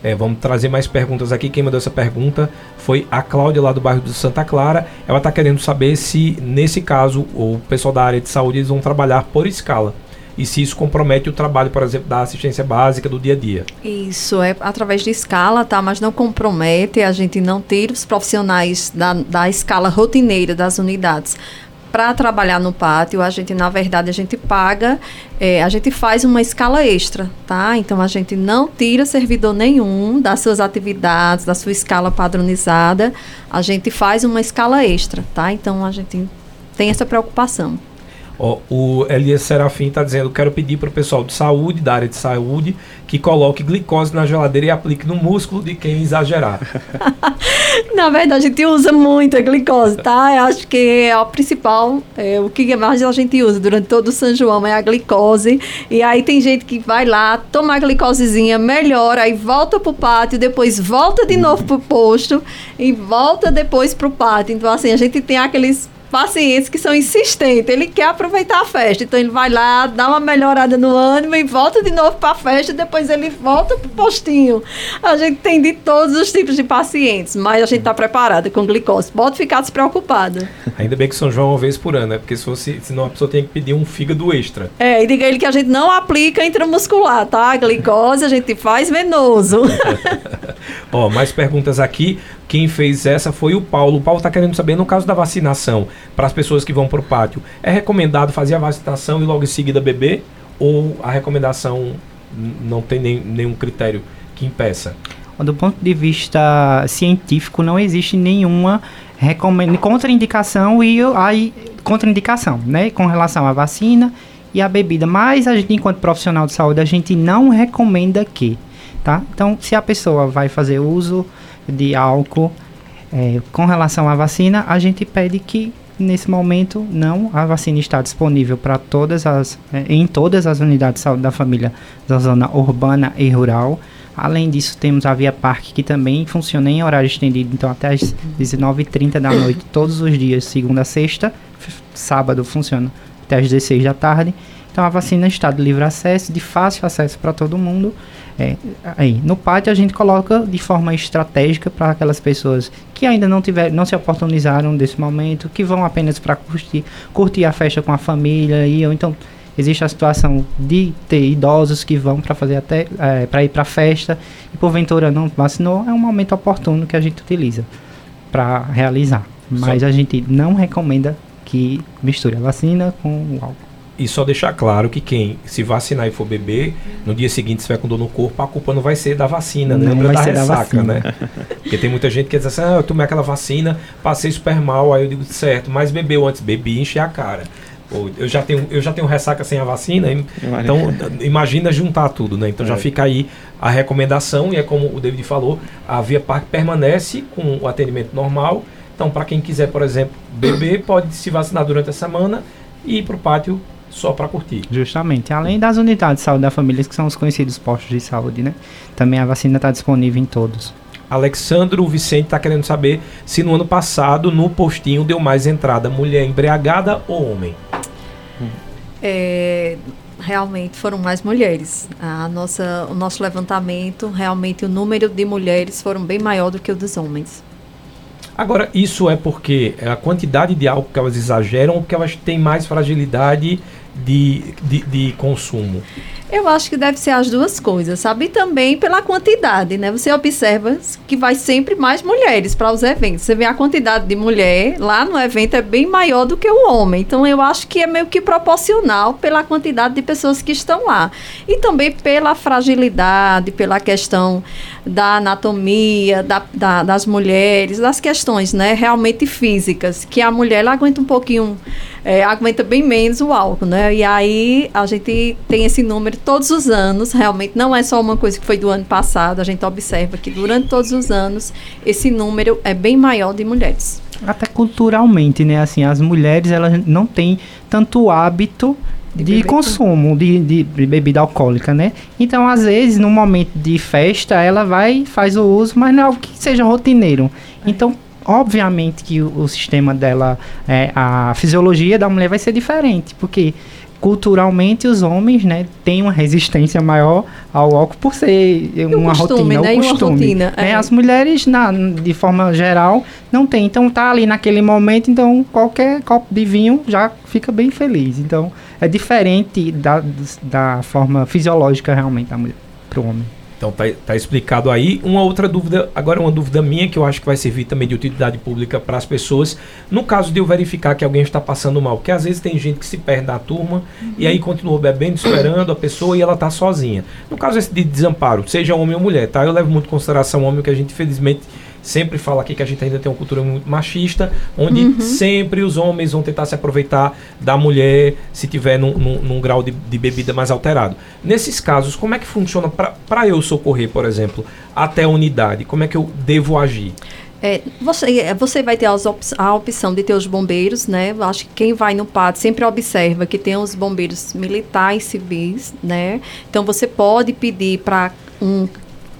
É, vamos trazer mais perguntas aqui. Quem mandou essa pergunta foi a Cláudia, lá do bairro de Santa Clara. Ela está querendo saber se, nesse caso, o pessoal da área de saúde eles vão trabalhar por escala e se isso compromete o trabalho, por exemplo, da assistência básica do dia a dia. Isso, é através de escala, tá? Mas não compromete, a gente não tira os profissionais da, da escala rotineira das unidades para trabalhar no pátio, a gente, na verdade, a gente paga, é, a gente faz uma escala extra, tá? Então, a gente não tira servidor nenhum das suas atividades, da sua escala padronizada, a gente faz uma escala extra, tá? Então, a gente tem essa preocupação. O Elias Serafim está dizendo: quero pedir para o pessoal de saúde, da área de saúde, que coloque glicose na geladeira e aplique no músculo de quem exagerar. na verdade, a gente usa muito a glicose, tá? Eu acho que é o principal, é, o que mais a gente usa durante todo o São João é a glicose. E aí tem gente que vai lá, toma a glicosezinha, melhora, aí volta pro pátio, depois volta de novo pro posto e volta depois pro pátio. Então, assim, a gente tem aqueles pacientes que são insistentes, ele quer aproveitar a festa, então ele vai lá, dá uma melhorada no ânimo e volta de novo para a festa, depois ele volta para o postinho. A gente tem de todos os tipos de pacientes, mas a gente está preparado com glicose. Pode ficar despreocupado. Ainda bem que São João é uma vez por ano, né? Porque se fosse, senão a pessoa tem que pedir um fígado extra. É, e diga ele que a gente não aplica intramuscular, tá? A glicose a gente faz venoso. Ó, mais perguntas aqui. Quem fez essa foi o Paulo. O Paulo está querendo saber, no caso da vacinação, para as pessoas que vão para o pátio, é recomendado fazer a vacinação e logo em seguida beber? Ou a recomendação não tem nem, nenhum critério que impeça? Do ponto de vista científico, não existe nenhuma contraindicação e aí contraindicação, né, com relação à vacina e à bebida. Mas a gente, enquanto profissional de saúde, a gente não recomenda que, tá? Então, se a pessoa vai fazer uso de álcool. É, com relação à vacina, a gente pede que nesse momento não a vacina está disponível para todas as é, em todas as unidades de saúde da família da zona urbana e rural. Além disso, temos a Via Parque que também funciona em horário estendido, então até às 19h30 da noite, todos os dias, segunda a sexta. Sábado funciona até às 16 da tarde. Então a vacina está de livre acesso, de fácil acesso para todo mundo. É, aí, no pátio a gente coloca de forma estratégica para aquelas pessoas que ainda não tiver, não se oportunizaram desse momento, que vão apenas para curtir, curtir a festa com a família e ou então existe a situação de ter idosos que vão para fazer até é, para ir para a festa e porventura não vacinou, é um momento oportuno que a gente utiliza para realizar. Mas Só. a gente não recomenda que misture a vacina com o álcool. E só deixar claro que quem se vacinar e for beber, no dia seguinte, se tiver com dor no corpo, a culpa não vai ser da vacina, né? Lembra da ressaca, da né? Porque tem muita gente que diz assim, ah, eu tomei aquela vacina, passei super mal, aí eu digo, certo, mas bebeu antes, bebi, enche a cara. Pô, eu já tenho, eu já tenho ressaca sem a vacina, então imagina juntar tudo, né? Então é. já fica aí a recomendação, e é como o David falou, a Via Parque permanece com o atendimento normal. Então, para quem quiser, por exemplo, beber, pode se vacinar durante a semana e ir para o pátio só para curtir. Justamente. Além das unidades de saúde da família, que são os conhecidos postos de saúde, né? Também a vacina está disponível em todos. Alexandro Vicente está querendo saber se no ano passado no postinho deu mais entrada mulher embriagada ou homem. É, realmente foram mais mulheres. A nossa, o nosso levantamento, realmente o número de mulheres foram bem maior do que o dos homens. Agora, isso é porque a quantidade de álcool que elas exageram ou porque elas têm mais fragilidade de, de, de, consumo? Eu acho que deve ser as duas coisas, sabe? E também pela quantidade, né? Você observa que vai sempre mais mulheres para os eventos. Você vê a quantidade de mulher lá no evento é bem maior do que o homem. Então eu acho que é meio que proporcional pela quantidade de pessoas que estão lá. E também pela fragilidade, pela questão da anatomia da, da, das mulheres, das questões, né? Realmente físicas, que a mulher ela aguenta um pouquinho é, aguenta bem menos o álcool, né? E aí a gente tem esse número todos os anos, realmente não é só uma coisa que foi do ano passado, a gente observa que durante todos os anos esse número é bem maior de mulheres. Até culturalmente, né? Assim, as mulheres elas não têm tanto hábito de, de consumo de, de, bebida alcoólica, né? Então, às vezes, no momento de festa, ela vai faz o uso, mas não é algo que seja rotineiro. Então, obviamente que o, o sistema dela, é, a fisiologia da mulher vai ser diferente, porque culturalmente os homens, né, têm uma resistência maior ao álcool por ser uma costume, rotina, né? o costume. Rotina, é. As mulheres, na, de forma geral, não tem. Então tá ali naquele momento, então qualquer copo de vinho já fica bem feliz. Então é diferente da, da forma fisiológica realmente da mulher para o homem. Então tá, tá, explicado aí. Uma outra dúvida, agora uma dúvida minha que eu acho que vai servir também de utilidade pública para as pessoas. No caso de eu verificar que alguém está passando mal, porque às vezes tem gente que se perde da turma uhum. e aí continua bebendo, esperando a pessoa e ela tá sozinha. No caso esse de desamparo, seja homem ou mulher, tá? Eu levo muito em consideração o homem que a gente infelizmente sempre fala aqui que a gente ainda tem uma cultura muito machista, onde uhum. sempre os homens vão tentar se aproveitar da mulher se tiver num, num, num grau de, de, bebida mais alterado. Nesses casos, como é que funciona para eu socorrer, por exemplo, até a unidade? Como é que eu devo agir? É, você, é, você vai ter op a opção de ter os bombeiros, né? Acho que quem vai no pátio sempre observa que tem os bombeiros militares, civis, né? Então você pode pedir para um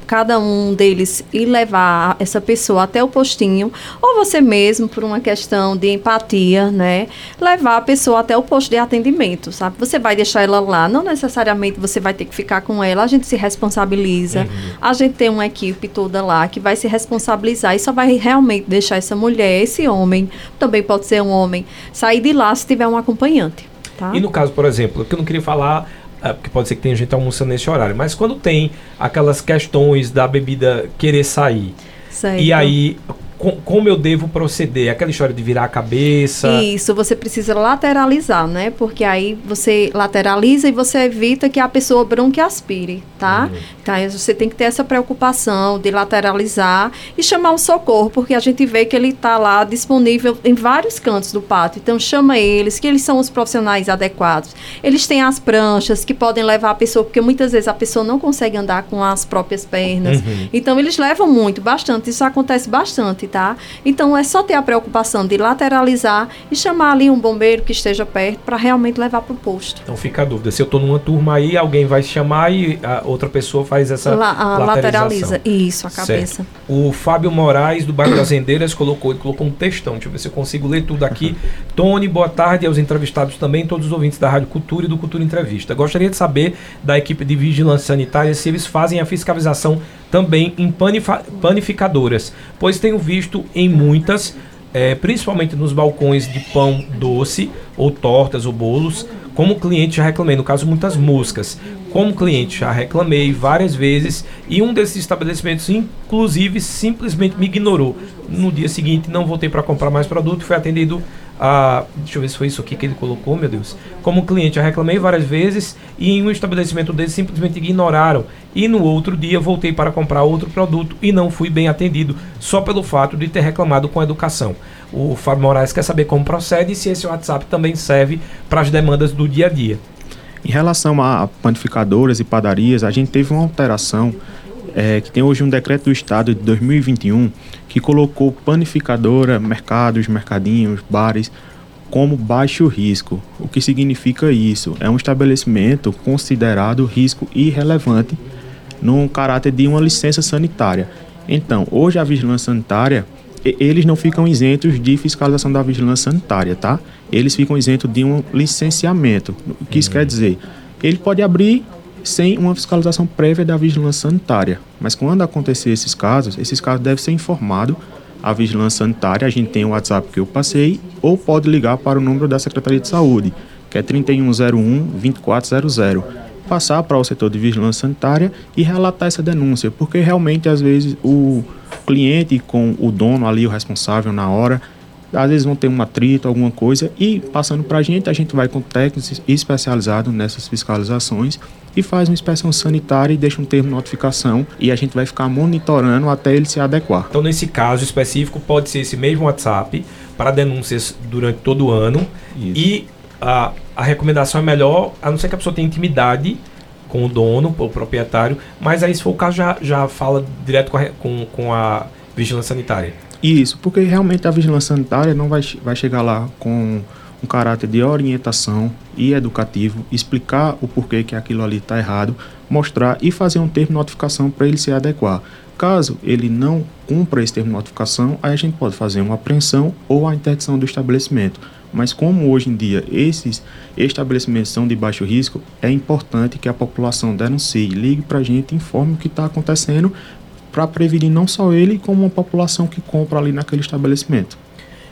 cada um deles e levar essa pessoa até o postinho, ou você mesmo, por uma questão de empatia, né, levar a pessoa até o posto de atendimento, sabe? Você vai deixar ela lá, não necessariamente você vai ter que ficar com ela, a gente se responsabiliza, uhum. a gente tem uma equipe toda lá que vai se responsabilizar e só vai realmente deixar essa mulher, esse homem, também pode ser um homem, sair de lá se tiver um acompanhante. Tá? E no caso, por exemplo, que eu não queria falar é, porque pode ser que tenha gente almoçando nesse horário, mas quando tem aquelas questões da bebida querer sair, certo. e aí com, como eu devo proceder? Aquela história de virar a cabeça. Isso, você precisa lateralizar, né? Porque aí você lateraliza e você evita que a pessoa bronquiaspire, tá? Uhum. Então você tem que ter essa preocupação de lateralizar e chamar o socorro, porque a gente vê que ele está lá disponível em vários cantos do pátio. Então chama eles, que eles são os profissionais adequados. Eles têm as pranchas que podem levar a pessoa, porque muitas vezes a pessoa não consegue andar com as próprias pernas. Uhum. Então eles levam muito, bastante. Isso acontece bastante tá? Então é só ter a preocupação de lateralizar e chamar ali um bombeiro que esteja perto para realmente levar para o posto. Então fica a dúvida, se eu estou numa turma aí, alguém vai chamar e a outra pessoa faz essa La, lateraliza. Isso, a cabeça. Certo. O Fábio Moraes do bairro das Rendeiras colocou, ele colocou um textão, deixa eu ver se eu consigo ler tudo aqui. Tony, boa tarde aos entrevistados também, todos os ouvintes da Rádio Cultura e do Cultura Entrevista. Gostaria de saber da equipe de vigilância sanitária se eles fazem a fiscalização também em panificadoras, pois tenho visto em muitas, é, principalmente nos balcões de pão doce, ou tortas ou bolos, como cliente já reclamei, no caso muitas moscas. Como cliente já reclamei várias vezes e um desses estabelecimentos, inclusive, simplesmente me ignorou. No dia seguinte, não voltei para comprar mais produto, foi atendido a. Deixa eu ver se foi isso aqui que ele colocou, meu Deus. Como cliente, já reclamei várias vezes e em um estabelecimento deles simplesmente ignoraram. E no outro dia voltei para comprar outro produto e não fui bem atendido, só pelo fato de ter reclamado com a educação. O Fábio Moraes quer saber como procede e se esse WhatsApp também serve para as demandas do dia a dia. Em relação a panificadoras e padarias, a gente teve uma alteração é, que tem hoje um decreto do Estado de 2021 que colocou panificadora, mercados, mercadinhos, bares como baixo risco. O que significa isso? É um estabelecimento considerado risco irrelevante no caráter de uma licença sanitária. Então, hoje a vigilância sanitária, eles não ficam isentos de fiscalização da vigilância sanitária, tá? Eles ficam isentos de um licenciamento. O que isso quer dizer? Ele pode abrir sem uma fiscalização prévia da vigilância sanitária. Mas quando acontecer esses casos, esses casos devem ser informados à vigilância sanitária. A gente tem o WhatsApp que eu passei, ou pode ligar para o número da Secretaria de Saúde, que é 3101 2400. Passar para o setor de vigilância sanitária e relatar essa denúncia, porque realmente às vezes o cliente com o dono ali, o responsável na hora, às vezes vão ter um atrito, alguma coisa, e passando para a gente, a gente vai com técnicos especializados nessas fiscalizações e faz uma inspeção sanitária e deixa um termo de notificação e a gente vai ficar monitorando até ele se adequar. Então, nesse caso específico, pode ser esse mesmo WhatsApp para denúncias durante todo o ano Isso. e a, a recomendação é melhor, a não ser que a pessoa tenha intimidade com o dono, o proprietário, mas aí se for o caso já, já fala direto com a, com, com a vigilância sanitária. Isso, porque realmente a vigilância sanitária não vai, vai chegar lá com um caráter de orientação e educativo, explicar o porquê que aquilo ali está errado, mostrar e fazer um termo de notificação para ele se adequar. Caso ele não cumpra esse termo de notificação, aí a gente pode fazer uma apreensão ou a interdição do estabelecimento. Mas como hoje em dia esses estabelecimentos são de baixo risco, é importante que a população denuncie, ligue para a gente, informe o que está acontecendo para prevenir não só ele, como a população que compra ali naquele estabelecimento.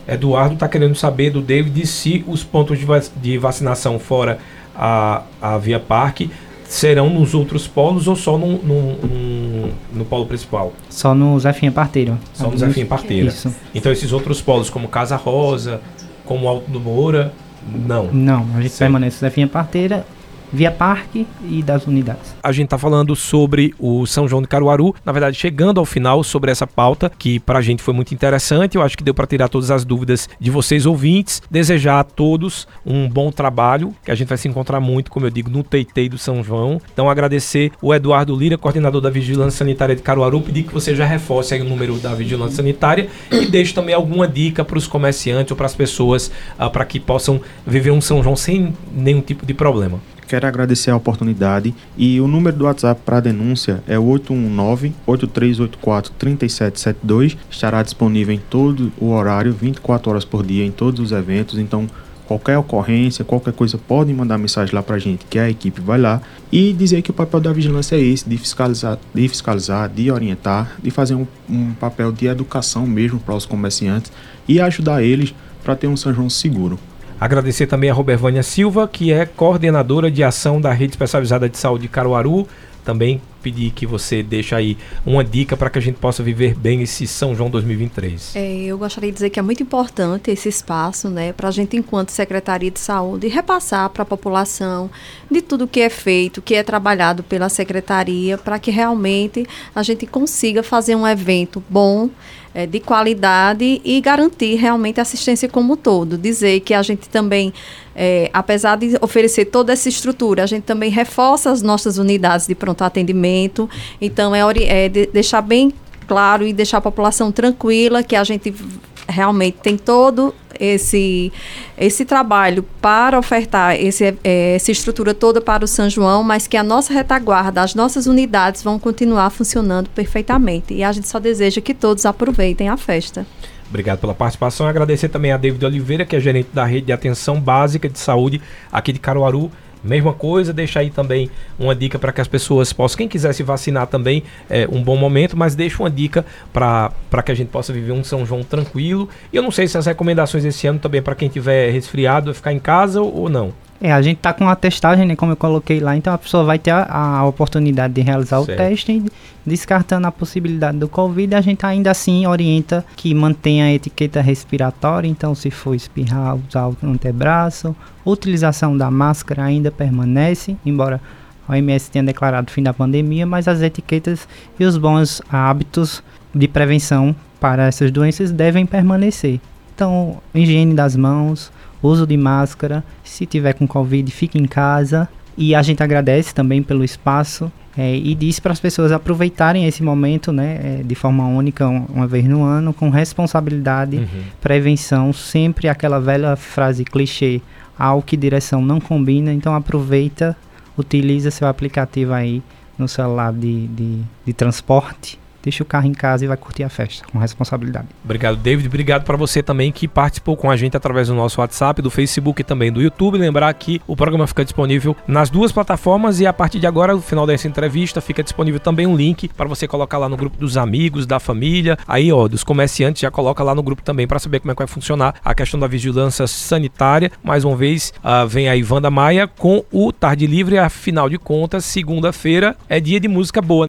Eduardo está querendo saber do David se os pontos de, vac de vacinação fora a, a Via Parque serão nos outros polos ou só no, no, no, no polo principal? Só no Zefinha Parteira. Só no Zefinha Parteira. Isso. Então esses outros polos, como Casa Rosa, como Alto do Moura, não? Não, a gente certo. permanece no Zefinha Parteira via parque e das unidades. A gente está falando sobre o São João de Caruaru, na verdade chegando ao final sobre essa pauta que para a gente foi muito interessante, eu acho que deu para tirar todas as dúvidas de vocês ouvintes, desejar a todos um bom trabalho, que a gente vai se encontrar muito, como eu digo, no Teitei do São João. Então agradecer o Eduardo Lira, coordenador da Vigilância Sanitária de Caruaru, pedir que você já reforce o número da Vigilância Sanitária e deixe também alguma dica para os comerciantes ou para as pessoas uh, para que possam viver um São João sem nenhum tipo de problema. Quero agradecer a oportunidade e o número do WhatsApp para denúncia é o 819-8384-3772. Estará disponível em todo o horário, 24 horas por dia, em todos os eventos. Então, qualquer ocorrência, qualquer coisa, podem mandar mensagem lá para a gente, que a equipe vai lá e dizer que o papel da vigilância é esse, de fiscalizar, de, fiscalizar, de orientar, de fazer um, um papel de educação mesmo para os comerciantes e ajudar eles para ter um São João seguro. Agradecer também a Robervânia Silva, que é coordenadora de ação da Rede Especializada de Saúde Caruaru. Também pedir que você deixe aí uma dica para que a gente possa viver bem esse São João 2023. É, eu gostaria de dizer que é muito importante esse espaço, né, para a gente, enquanto Secretaria de Saúde, repassar para a população de tudo que é feito, que é trabalhado pela Secretaria, para que realmente a gente consiga fazer um evento bom é, de qualidade e garantir realmente assistência como um todo. Dizer que a gente também, é, apesar de oferecer toda essa estrutura, a gente também reforça as nossas unidades de pronto atendimento. Então, é, é de deixar bem claro e deixar a população tranquila que a gente realmente tem todo esse esse trabalho para ofertar esse, é, essa estrutura toda para o São João, mas que a nossa retaguarda, as nossas unidades vão continuar funcionando perfeitamente. E a gente só deseja que todos aproveitem a festa. Obrigado pela participação. Agradecer também a David Oliveira, que é gerente da rede de atenção básica de saúde aqui de Caruaru. Mesma coisa, deixa aí também uma dica para que as pessoas possam, quem quiser se vacinar também, é um bom momento, mas deixa uma dica para que a gente possa viver um São João tranquilo. E eu não sei se as recomendações esse ano também para quem tiver resfriado é ficar em casa ou, ou não. É, a gente tá com a testagem, né, como eu coloquei lá, então a pessoa vai ter a, a oportunidade de realizar certo. o teste, descartando a possibilidade do Covid, a gente ainda assim orienta que mantenha a etiqueta respiratória, então se for espirrar, usar o antebraço, utilização da máscara ainda permanece, embora a OMS tenha declarado o fim da pandemia, mas as etiquetas e os bons hábitos de prevenção para essas doenças devem permanecer. Então, higiene das mãos, uso de máscara. Se tiver com Covid, fique em casa. E a gente agradece também pelo espaço é, e diz para as pessoas aproveitarem esse momento né, é, de forma única, um, uma vez no ano, com responsabilidade, uhum. prevenção, sempre aquela velha frase clichê, ao que direção não combina, então aproveita, utiliza seu aplicativo aí no celular de, de, de transporte deixa o carro em casa e vai curtir a festa com responsabilidade. Obrigado, David. Obrigado para você também que participou com a gente através do nosso WhatsApp, do Facebook e também do YouTube. Lembrar que o programa fica disponível nas duas plataformas e a partir de agora, no final dessa entrevista, fica disponível também um link para você colocar lá no grupo dos amigos, da família, aí ó, dos comerciantes, já coloca lá no grupo também para saber como é que vai funcionar a questão da vigilância sanitária. Mais uma vez, uh, vem a Ivanda Maia com o Tarde Livre, afinal de contas, segunda-feira é dia de música boa.